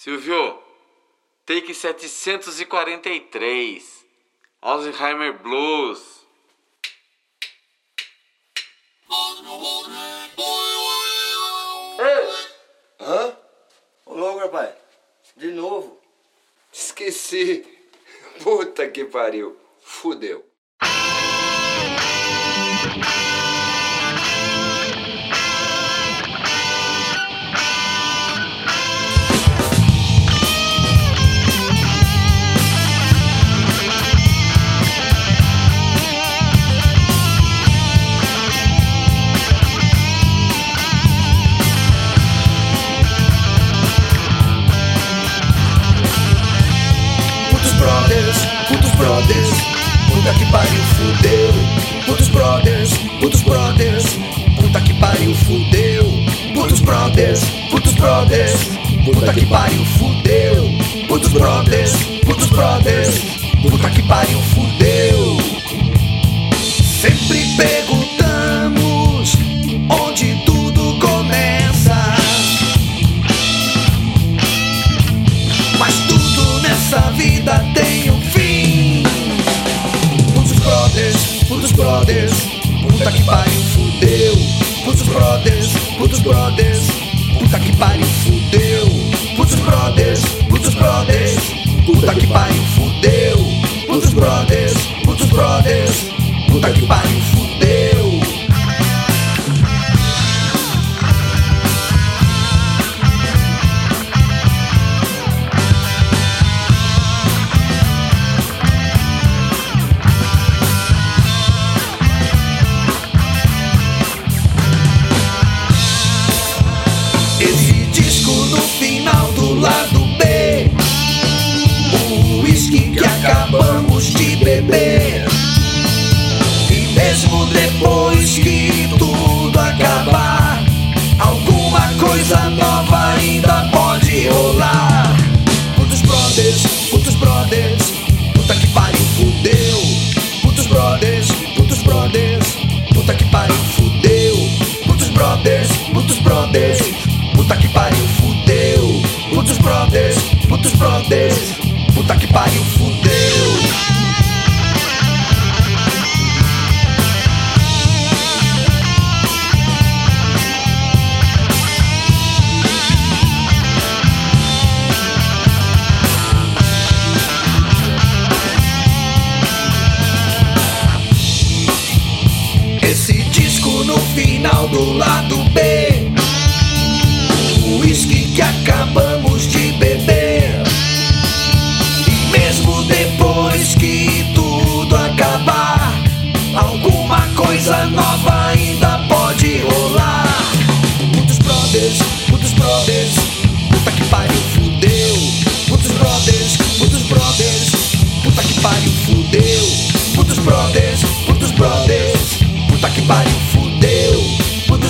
Silvio, take 743. Alzheimer Blues. Ei! Hã? Logo, rapaz. De novo. Esqueci. Puta que pariu. Fudeu. Brothers, puta que pariu, fudeu. Putos brothers, putos brothers, puta que pariu, fudeu. Putos brothers, putos brothers, puta que pariu, fudeu. Putos brothers, putos brothers, puta que pariu, fudeu. Puta que pariu, fudeu. Putos brothers, putos brothers, puta que pariu, fudeu. Putos brothers Puta que pariu, fudeu. Esse disco no final do lado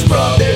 from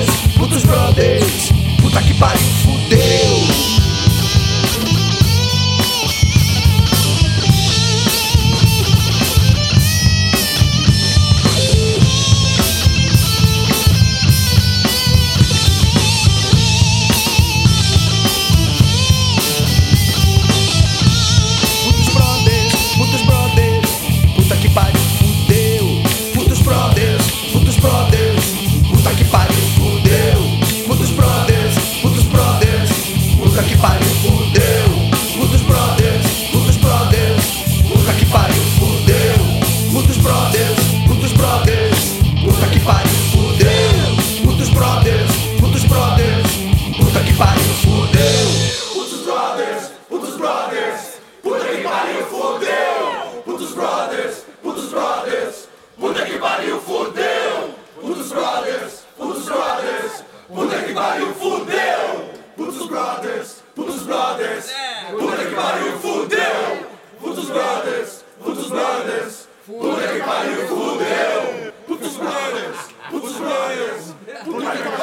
que pariu, fudeu! Putos Brothers, Putos Brothers, é. puta que pariu, fudeu! Putos Brothers, Putos Brothers, puta que pariu, fudeu! Putos Brothers, Putos Brothers, puta que pariu,